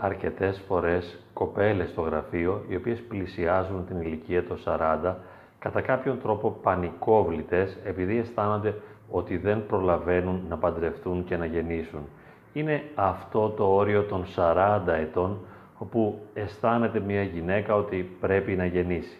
αρκετές φορές κοπέλες στο γραφείο, οι οποίες πλησιάζουν την ηλικία των 40, κατά κάποιον τρόπο πανικόβλητες, επειδή αισθάνονται ότι δεν προλαβαίνουν να παντρευτούν και να γεννήσουν. Είναι αυτό το όριο των 40 ετών, όπου αισθάνεται μια γυναίκα ότι πρέπει να γεννήσει.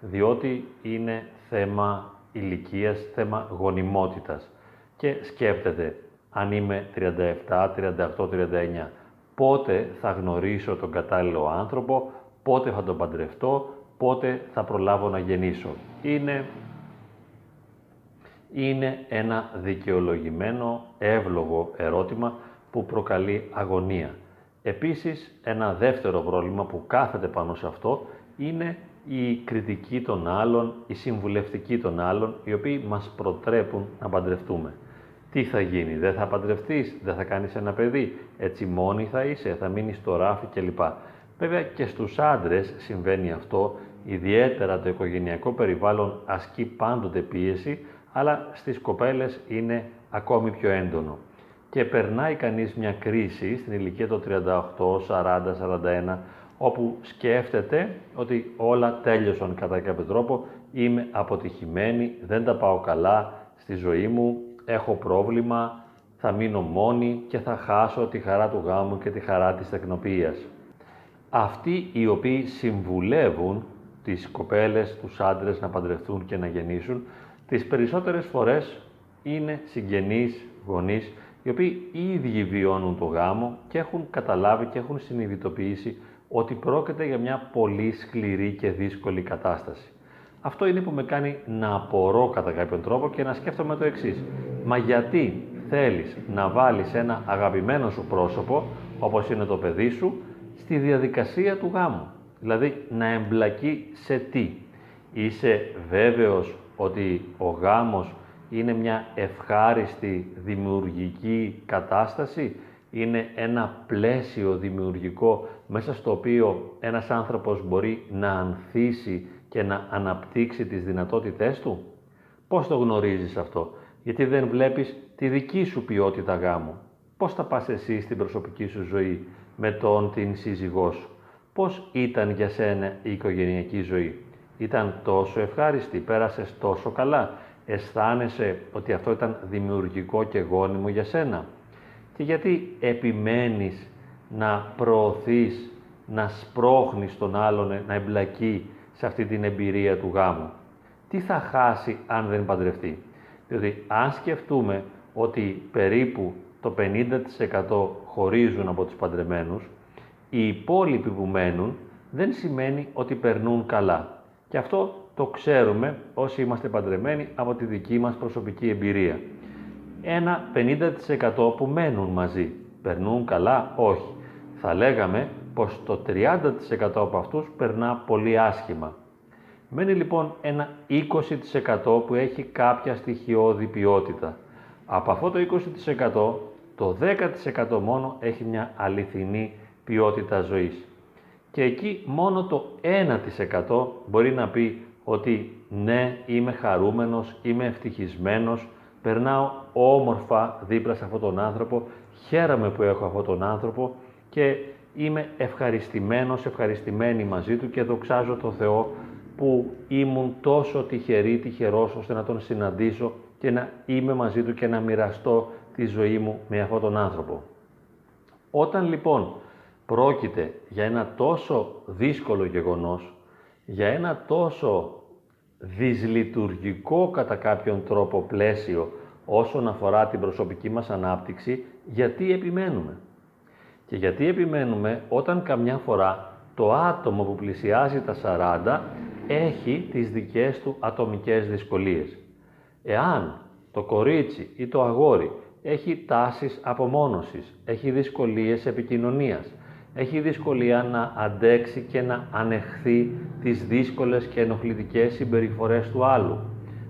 Διότι είναι θέμα ηλικίας, θέμα γονιμότητας. Και σκέπτεται, αν είμαι 37, 38, 39, πότε θα γνωρίσω τον κατάλληλο άνθρωπο, πότε θα τον παντρευτώ, πότε θα προλάβω να γεννήσω. Είναι, είναι ένα δικαιολογημένο, εύλογο ερώτημα που προκαλεί αγωνία. Επίσης, ένα δεύτερο πρόβλημα που κάθεται πάνω σε αυτό είναι η κριτική των άλλων, η συμβουλευτική των άλλων, οι οποίοι μας προτρέπουν να παντρευτούμε. Τι θα γίνει, δεν θα παντρευτείς, δεν θα κάνεις ένα παιδί, έτσι μόνη θα είσαι, θα μείνεις στο ράφι κλπ. Βέβαια και στους άντρες συμβαίνει αυτό, ιδιαίτερα το οικογενειακό περιβάλλον ασκεί πάντοτε πίεση, αλλά στις κοπέλες είναι ακόμη πιο έντονο. Και περνάει κανείς μια κρίση στην ηλικία των 38, 40, 41, όπου σκέφτεται ότι όλα τέλειωσαν κατά κάποιο τρόπο, είμαι αποτυχημένη, δεν τα πάω καλά στη ζωή μου, έχω πρόβλημα, θα μείνω μόνη και θα χάσω τη χαρά του γάμου και τη χαρά της τεκνοποιίας. Αυτοί οι οποίοι συμβουλεύουν τις κοπέλες, τους άντρες να παντρευτούν και να γεννήσουν, τις περισσότερες φορές είναι συγγενείς, γονείς, οι οποίοι ήδη βιώνουν το γάμο και έχουν καταλάβει και έχουν συνειδητοποιήσει ότι πρόκειται για μια πολύ σκληρή και δύσκολη κατάσταση. Αυτό είναι που με κάνει να απορώ κατά κάποιον τρόπο και να σκέφτομαι το εξής. Μα γιατί θέλεις να βάλεις ένα αγαπημένο σου πρόσωπο, όπως είναι το παιδί σου, στη διαδικασία του γάμου; Δηλαδή να εμπλακεί σε τι; Είσαι βέβαιος ότι ο γάμος είναι μια ευχάριστη δημιουργική κατάσταση, είναι ένα πλαίσιο δημιουργικό μέσα στο οποίο ένας άνθρωπος μπορεί να ανθίσει και να αναπτύξει τις δυνατότητές του; Πώς το γνωρίζεις αυτό, γιατί δεν βλέπεις τη δική σου ποιότητα γάμου. Πώς θα πας εσύ στην προσωπική σου ζωή με τον την σύζυγό σου; Πώς ήταν για σένα η οικογενειακή ζωή; Ήταν τόσο ευχάριστη, πέρασες τόσο καλά; Αισθάνεσαι ότι αυτό ήταν δημιουργικό και γόνιμο για σένα; Και γιατί επιμένεις να προωθείς, να σπρώχνεις τον άλλον να εμπλακεί σε αυτή την εμπειρία του γάμου. Τι θα χάσει αν δεν παντρευτεί; Διότι αν σκεφτούμε ότι περίπου το 50% χωρίζουν από τους παντρεμένους, οι υπόλοιποι που μένουν δεν σημαίνει ότι περνούν καλά. Και αυτό το ξέρουμε όσοι είμαστε παντρεμένοι από τη δική μας προσωπική εμπειρία. Ένα 50% που μένουν μαζί περνούν καλά, όχι. Θα λέγαμε πως το 30% από αυτούς περνά πολύ άσχημα. Μένει λοιπόν ένα 20% που έχει κάποια στοιχειώδη ποιότητα. Από αυτό το 20% το 10% μόνο έχει μια αληθινή ποιότητα ζωής. Και εκεί μόνο το 1% μπορεί να πει ότι ναι, είμαι χαρούμενος, είμαι ευτυχισμένος, περνάω όμορφα δίπλα σε αυτόν τον άνθρωπο, χαίρομαι που έχω αυτόν τον άνθρωπο και είμαι ευχαριστημένος, ευχαριστημένη μαζί του και δοξάζω το Θεό που ήμουν τόσο τυχερή, τυχερός ώστε να τον συναντήσω και να είμαι μαζί του και να μοιραστώ τη ζωή μου με αυτόν τον άνθρωπο. Όταν λοιπόν πρόκειται για ένα τόσο δύσκολο γεγονός, για ένα τόσο δυσλειτουργικό κατά κάποιον τρόπο πλαίσιο όσον αφορά την προσωπική μας ανάπτυξη, γιατί επιμένουμε; Και γιατί επιμένουμε όταν καμιά φορά το άτομο που πλησιάζει τα 40 έχει τις δικές του ατομικές δυσκολίες. Εάν το κορίτσι ή το αγόρι έχει τάσεις απομόνωσης, έχει δυσκολίες επικοινωνίας, έχει δυσκολία να αντέξει και να ανεχθεί τις δύσκολες και ενοχλητικές συμπεριφορές του άλλου.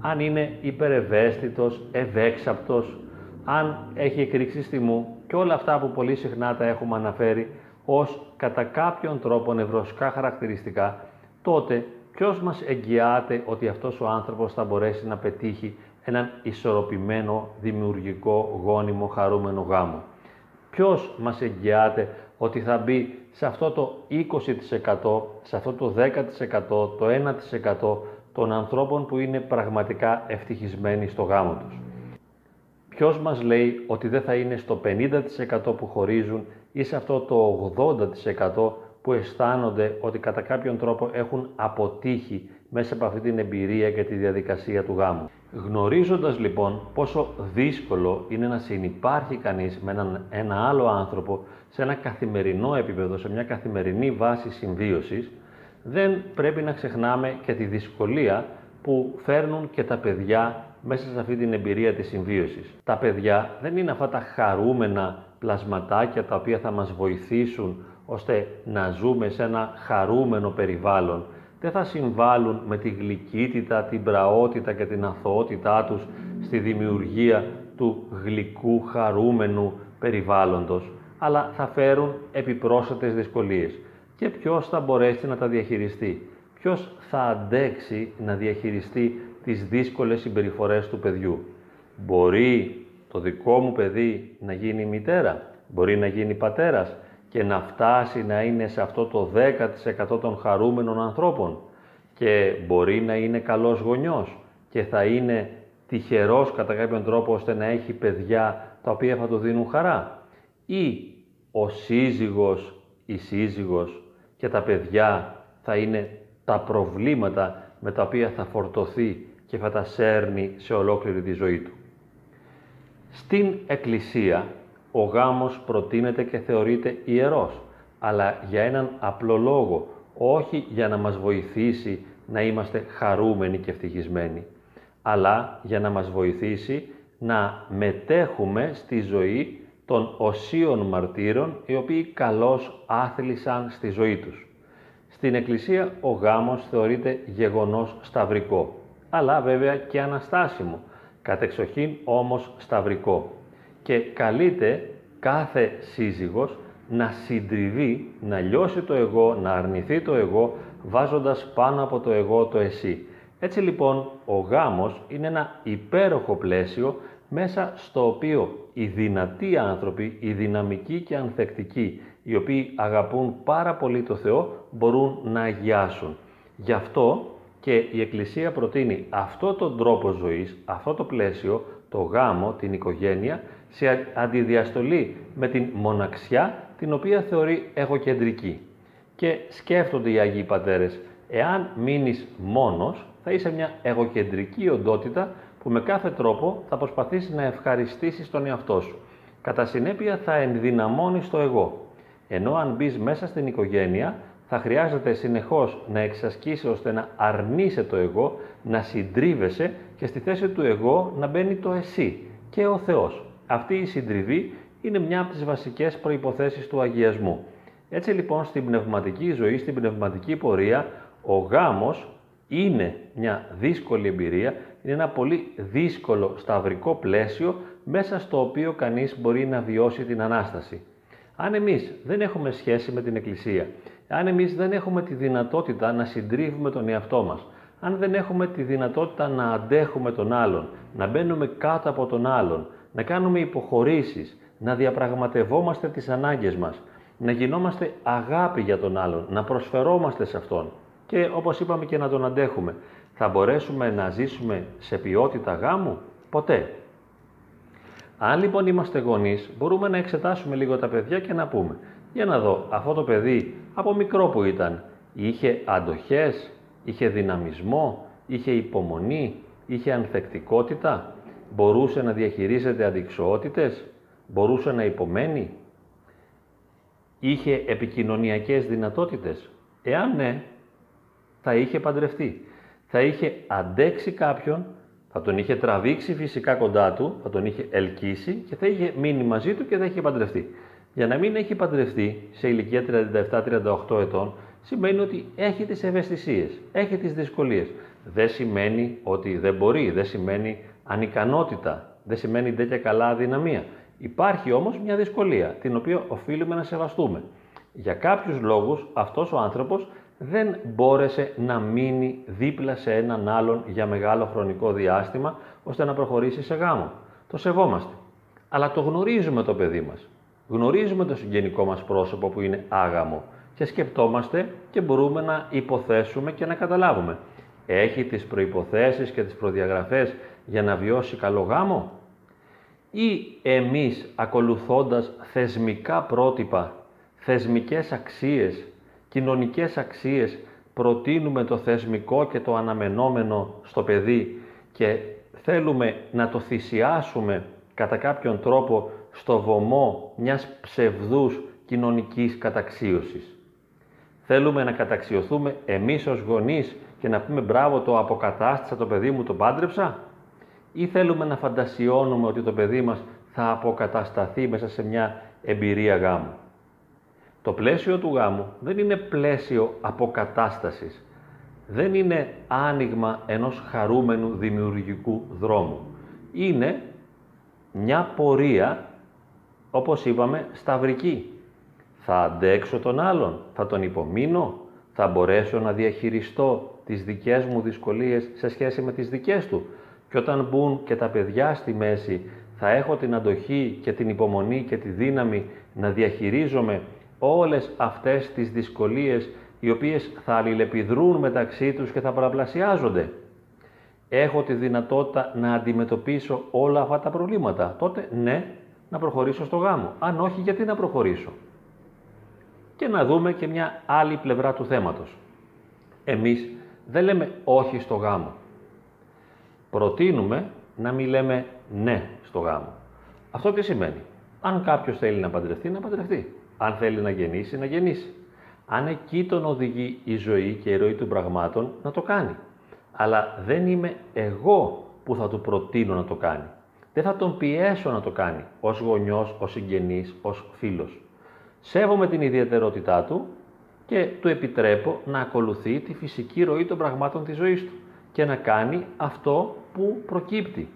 Αν είναι υπερευαίσθητος, ευέξαπτος, αν έχει εκρήξει θυμού και όλα αυτά που πολύ συχνά τα έχουμε αναφέρει ως κατά κάποιον τρόπο νευρωσικά χαρακτηριστικά, τότε ποιος μας εγγυάται ότι αυτός ο άνθρωπος θα μπορέσει να πετύχει έναν ισορροπημένο, δημιουργικό, γόνιμο, χαρούμενο γάμο; Ποιος μας εγγυάται ότι θα μπει σε αυτό το 20%, σε αυτό το 10%, το 1% των ανθρώπων που είναι πραγματικά ευτυχισμένοι στο γάμο τους; Ποιος μας λέει ότι δεν θα είναι στο 50% που χωρίζουν ή σε αυτό το 80% που αισθάνονται ότι κατά κάποιον τρόπο έχουν αποτύχει μέσα από αυτή την εμπειρία και τη διαδικασία του γάμου. Γνωρίζοντας λοιπόν πόσο δύσκολο είναι να συνεπάρχει κανείς με έναν ένα άλλο άνθρωπο σε ένα καθημερινό επίπεδο, σε μια καθημερινή βάση συμβίωσης, δεν πρέπει να ξεχνάμε και τη δυσκολία που φέρνουν και τα παιδιά μέσα σε αυτή την εμπειρία της συμβίωσης. Τα παιδιά δεν είναι αυτά τα χαρούμενα πλασματάκια τα οποία θα μας βοηθήσουν ώστε να ζούμε σε ένα χαρούμενο περιβάλλον. Δεν θα συμβάλλουν με τη γλυκύτητα, την πραότητα και την αθωότητά τους στη δημιουργία του γλυκού χαρούμενου περιβάλλοντος, αλλά θα φέρουν επιπρόσθετες δυσκολίες. Και ποιος θα μπορέσει να τα διαχειριστεί, ποιος θα αντέξει να διαχειριστεί τις δύσκολες συμπεριφορές του παιδιού. Μπορεί το δικό μου παιδί να γίνει μητέρα, μπορεί να γίνει πατέρας και να φτάσει να είναι σε αυτό το 10% των χαρούμενων ανθρώπων και μπορεί να είναι καλός γονιός και θα είναι τυχερός κατά κάποιον τρόπο ώστε να έχει παιδιά τα οποία θα του δίνουν χαρά ή ο σύζυγος, η σύζυγος και τα παιδιά θα είναι τα προβλήματα με τα οποία θα φορτωθεί και θα τα σέρνει σε ολόκληρη τη ζωή του. Στην Εκκλησία ο γάμος προτείνεται και θεωρείται ιερός, αλλά για έναν απλό λόγο, όχι για να μας βοηθήσει να είμαστε χαρούμενοι και ευτυχισμένοι, αλλά για να μας βοηθήσει να μετέχουμε στη ζωή των οσίων μαρτύρων, οι οποίοι καλώς άθλησαν στη ζωή τους. Στην Εκκλησία ο γάμος θεωρείται γεγονός σταυρικό, αλλά βέβαια και αναστάσιμο, κατεξοχήν όμως σταυρικό. Και καλείται κάθε σύζυγος να συντριβεί, να λιώσει το εγώ, να αρνηθεί το εγώ, βάζοντας πάνω από το εγώ το εσύ. Έτσι λοιπόν ο γάμος είναι ένα υπέροχο πλαίσιο μέσα στο οποίο οι δυνατοί άνθρωποι, οι δυναμικοί και ανθεκτικοί, οι οποίοι αγαπούν πάρα πολύ το Θεό, μπορούν να αγιάσουν. Γι' αυτό και η Εκκλησία προτείνει αυτό τον τρόπο ζωής, αυτό το πλαίσιο, το γάμο, την οικογένεια, σε αντιδιαστολή με την μοναξιά, την οποία θεωρεί εγωκεντρική. Και σκέφτονται οι Άγιοι Πατέρες, εάν μείνεις μόνος, θα είσαι μια εγωκεντρική οντότητα που με κάθε τρόπο θα προσπαθήσεις να ευχαριστήσεις τον εαυτό σου. Κατά συνέπεια θα ενδυναμώνεις το εγώ. Ενώ αν μπεις μέσα στην οικογένεια, θα χρειάζεται συνεχώς να εξασκήσει ώστε να αρνείσαι το εγώ, να συντρίβεσαι και στη θέση του εγώ να μπαίνει το εσύ και ο Θεός. Αυτή η συντριβή είναι μια από τις βασικές προϋποθέσεις του αγιασμού. Έτσι λοιπόν στην πνευματική ζωή, στην πνευματική πορεία, ο γάμος είναι μια δύσκολη εμπειρία, είναι ένα πολύ δύσκολο σταυρικό πλαίσιο μέσα στο οποίο κανείς μπορεί να βιώσει την Ανάσταση. Αν εμείς δεν έχουμε σχέση με την Εκκλησία, αν εμείς δεν έχουμε τη δυνατότητα να συντρίβουμε τον εαυτό μας, αν δεν έχουμε τη δυνατότητα να αντέχουμε τον άλλον, να μπαίνουμε κάτω από τον άλλον, να κάνουμε υποχωρήσεις, να διαπραγματευόμαστε τις ανάγκες μας, να γινόμαστε αγάπη για τον άλλον, να προσφερόμαστε σε Αυτόν και όπως είπαμε και να τον αντέχουμε. Θα μπορέσουμε να ζήσουμε σε ποιότητα γάμου; Ποτέ. Αν λοιπόν είμαστε γονείς, μπορούμε να εξετάσουμε λίγο τα παιδιά και να πούμε για να δω, αυτό το παιδί από μικρό που ήταν, είχε αντοχές, είχε δυναμισμό, είχε υπομονή, είχε ανθεκτικότητα, μπορούσε να διαχειρίζεται αντικσοότητες, μπορούσε να υπομένει, είχε επικοινωνιακές δυνατότητες. Εάν ναι, θα είχε παντρευτεί. Θα είχε αντέξει κάποιον, θα τον είχε τραβήξει φυσικά κοντά του, θα τον είχε ελκύσει και θα είχε μείνει μαζί του και θα είχε παντρευτεί. Για να μην έχει παντρευτεί σε ηλικία 37-38 ετών, σημαίνει ότι έχει τις ευαισθησίες, έχει τις δυσκολίες. Δεν σημαίνει ότι δεν μπορεί, δεν σημαίνει ανικανότητα, δεν σημαίνει τέτοια καλά αδυναμία. Υπάρχει όμως μια δυσκολία, την οποία οφείλουμε να σεβαστούμε. Για κάποιους λόγους αυτός ο άνθρωπος δεν μπόρεσε να μείνει δίπλα σε έναν άλλον για μεγάλο χρονικό διάστημα, ώστε να προχωρήσει σε γάμο. Το σεβόμαστε. Αλλά το γνωρίζουμε το παιδί μας. Γνωρίζουμε το συγγενικό μας πρόσωπο που είναι άγαμο και σκεπτόμαστε και μπορούμε να υποθέσουμε και να καταλάβουμε. Έχει τις προϋποθέσεις και τις προδιαγραφές για να βιώσει καλό γάμο; Ή εμείς ακολουθώντας θεσμικά πρότυπα, θεσμικές αξίες, κοινωνικές αξίες προτείνουμε το θεσμικό και το αναμενόμενο στο παιδί και θέλουμε να το θυσιάσουμε κατά κάποιον τρόπο στο βωμό μιας ψευδούς κοινωνικής καταξίωσης. Θέλουμε να καταξιωθούμε εμείς ως γονείς και να πούμε μπράβο το αποκατάστησα το παιδί μου, το πάντρεψα ή θέλουμε να φαντασιώνουμε ότι το παιδί μας θα αποκατασταθεί μέσα σε μια εμπειρία γάμου. Το πλαίσιο του γάμου δεν είναι πλαίσιο αποκατάστασης. Δεν είναι άνοιγμα ενός χαρούμενου δημιουργικού δρόμου. Είναι μια πορεία, όπως είπαμε, σταυρική. Θα αντέξω τον άλλον, θα τον υπομείνω, θα μπορέσω να διαχειριστώ τις δικές μου δυσκολίες σε σχέση με τις δικές του. Και όταν μπουν και τα παιδιά στη μέση, θα έχω την αντοχή και την υπομονή και τη δύναμη να διαχειρίζομαι όλες αυτές τις δυσκολίες οι οποίες θα αλληλεπιδρούν μεταξύ τους και θα παραπλασιάζονται. Έχω τη δυνατότητα να αντιμετωπίσω όλα αυτά τα προβλήματα. Τότε ναι, να προχωρήσω στο γάμο. Αν όχι, γιατί να προχωρήσω; Και να δούμε και μια άλλη πλευρά του θέματος. Εμείς δεν λέμε όχι στο γάμο. Προτείνουμε να μην λέμε ναι στο γάμο. Αυτό τι σημαίνει; Αν κάποιος θέλει να παντρευτεί, να παντρευτεί. Αν θέλει να γεννήσει, να γεννήσει. Αν εκεί τον οδηγεί η ζωή και η ροή των πραγμάτων, να το κάνει. Αλλά δεν είμαι εγώ που θα του προτείνω να το κάνει. Δεν θα τον πιέσω να το κάνει ως γονιός, ως συγγενής, ως φίλος. Σέβομαι την ιδιαιτερότητά του και του επιτρέπω να ακολουθεί τη φυσική ροή των πραγμάτων της ζωής του και να κάνει αυτό που προκύπτει.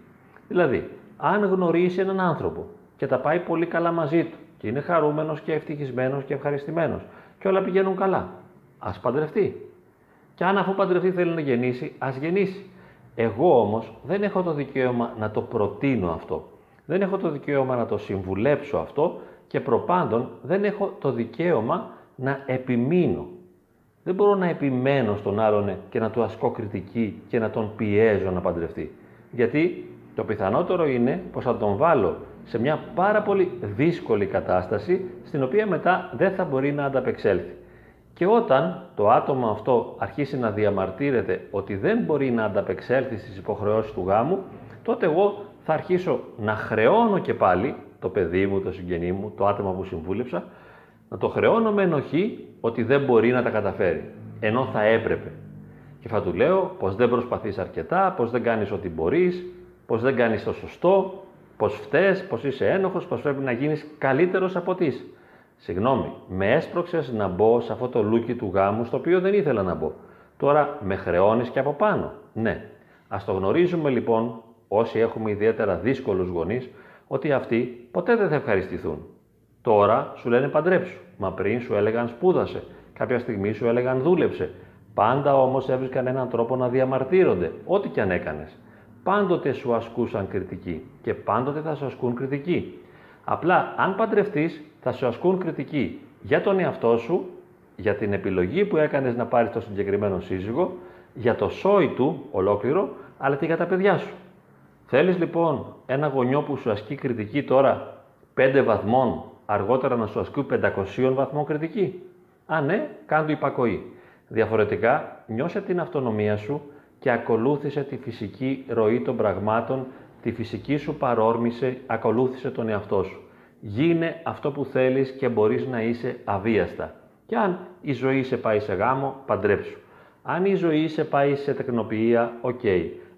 Δηλαδή, αν γνωρίσει έναν άνθρωπο και τα πάει πολύ καλά μαζί του και είναι χαρούμενος και ευτυχισμένος και ευχαριστημένος και όλα πηγαίνουν καλά, ας παντρευτεί. Και αν αφού παντρευτεί θέλει να γεννήσει, ας γεννήσει. Εγώ όμως δεν έχω το δικαίωμα να το προτείνω αυτό. Δεν έχω το δικαίωμα να το συμβουλέψω αυτό και προπάντων δεν έχω το δικαίωμα να επιμείνω. Δεν μπορώ να επιμένω στον άλλον και να του ασκώ κριτική και να τον πιέζω να παντρευτεί. Γιατί το πιθανότερο είναι πως θα τον βάλω σε μια πάρα πολύ δύσκολη κατάσταση στην οποία μετά δεν θα μπορεί να ανταπεξέλθει. Και όταν το άτομο αυτό αρχίσει να διαμαρτύρεται ότι δεν μπορεί να ανταπεξέλθει στις υποχρεώσεις του γάμου, τότε εγώ θα αρχίσω να χρεώνω και πάλι το παιδί μου, το συγγενή μου, το άτομο που συμβούλεψα, να το χρεώνω με ενοχή ότι δεν μπορεί να τα καταφέρει, ενώ θα έπρεπε. Και θα του λέω πως δεν προσπαθείς αρκετά, πως δεν κάνεις ό,τι μπορείς, πως δεν κάνεις το σωστό, πως φταίς, πως είσαι ένοχος, πως πρέπει να γίνεις καλύτερος από τις. Συγγνώμη, με έσπρωξες να μπω σε αυτό το λούκι του γάμου στο οποίο δεν ήθελα να μπω. Τώρα με χρεώνεις και από πάνω. Ναι. Ας το γνωρίζουμε λοιπόν, όσοι έχουμε ιδιαίτερα δύσκολους γονείς, ότι αυτοί ποτέ δεν θα ευχαριστηθούν. Τώρα σου λένε παντρέψου, μα πριν σου έλεγαν σπούδασε, κάποια στιγμή σου έλεγαν δούλεψε. Πάντα όμως έβρισκαν έναν τρόπο να διαμαρτύρονται, ό,τι και αν έκανες. Πάντοτε σου ασκούσαν κριτική και πάντοτε θα σου ασκούν κριτική. Απλά αν παντρευτείς θα σου ασκούν κριτική για τον εαυτό σου, για την επιλογή που έκανες να πάρεις το συγκεκριμένο σύζυγο, για το σόι του ολόκληρο, αλλά και για τα παιδιά σου. Θέλεις λοιπόν ένα γονιό που σου ασκεί κριτική τώρα 5 βαθμών, αργότερα να σου ασκεί 500 βαθμών κριτική; Α, ναι, κάντου υπακοή. Διαφορετικά, νιώσε την αυτονομία σου και ακολούθησε τη φυσική ροή των πραγμάτων, τη φυσική σου παρόρμηση, ακολούθησε τον εαυτό σου. Γίνε αυτό που θέλεις και μπορείς να είσαι αβίαστα. Και αν η ζωή σε πάει σε γάμο, παντρέψου. Αν η ζωή σε πάει σε τεκνοποιία, οκ.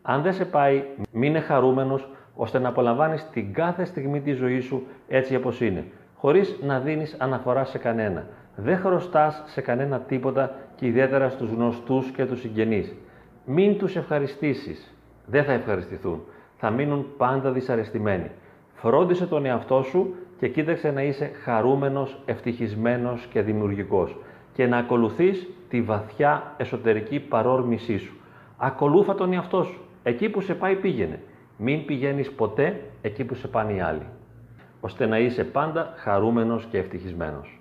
Αν δεν σε πάει, μείνε χαρούμενος, ώστε να απολαμβάνεις την κάθε στιγμή της ζωής σου έτσι όπως είναι, χωρίς να δίνεις αναφορά σε κανένα. Δεν χρωστάς σε κανένα τίποτα και ιδιαίτερα στους γνωστούς και τους συγγενείς. Μην τους ευχαριστήσεις. Δεν θα ευχαριστηθούν. Θα μείνουν πάντα δυσαρεστημένοι. Φρόντισε τον εαυτό σου και κοίταξε να είσαι χαρούμενος, ευτυχισμένος και δημιουργικός και να ακολουθείς τη βαθιά εσωτερική παρόρμησή σου. Ακολούθα τον εαυτό σου. Εκεί που σε πάει πήγαινε. Μην πηγαίνεις ποτέ εκεί που σε πάνε οι άλλοι. ώστε να είσαι πάντα χαρούμενος και ευτυχισμένος.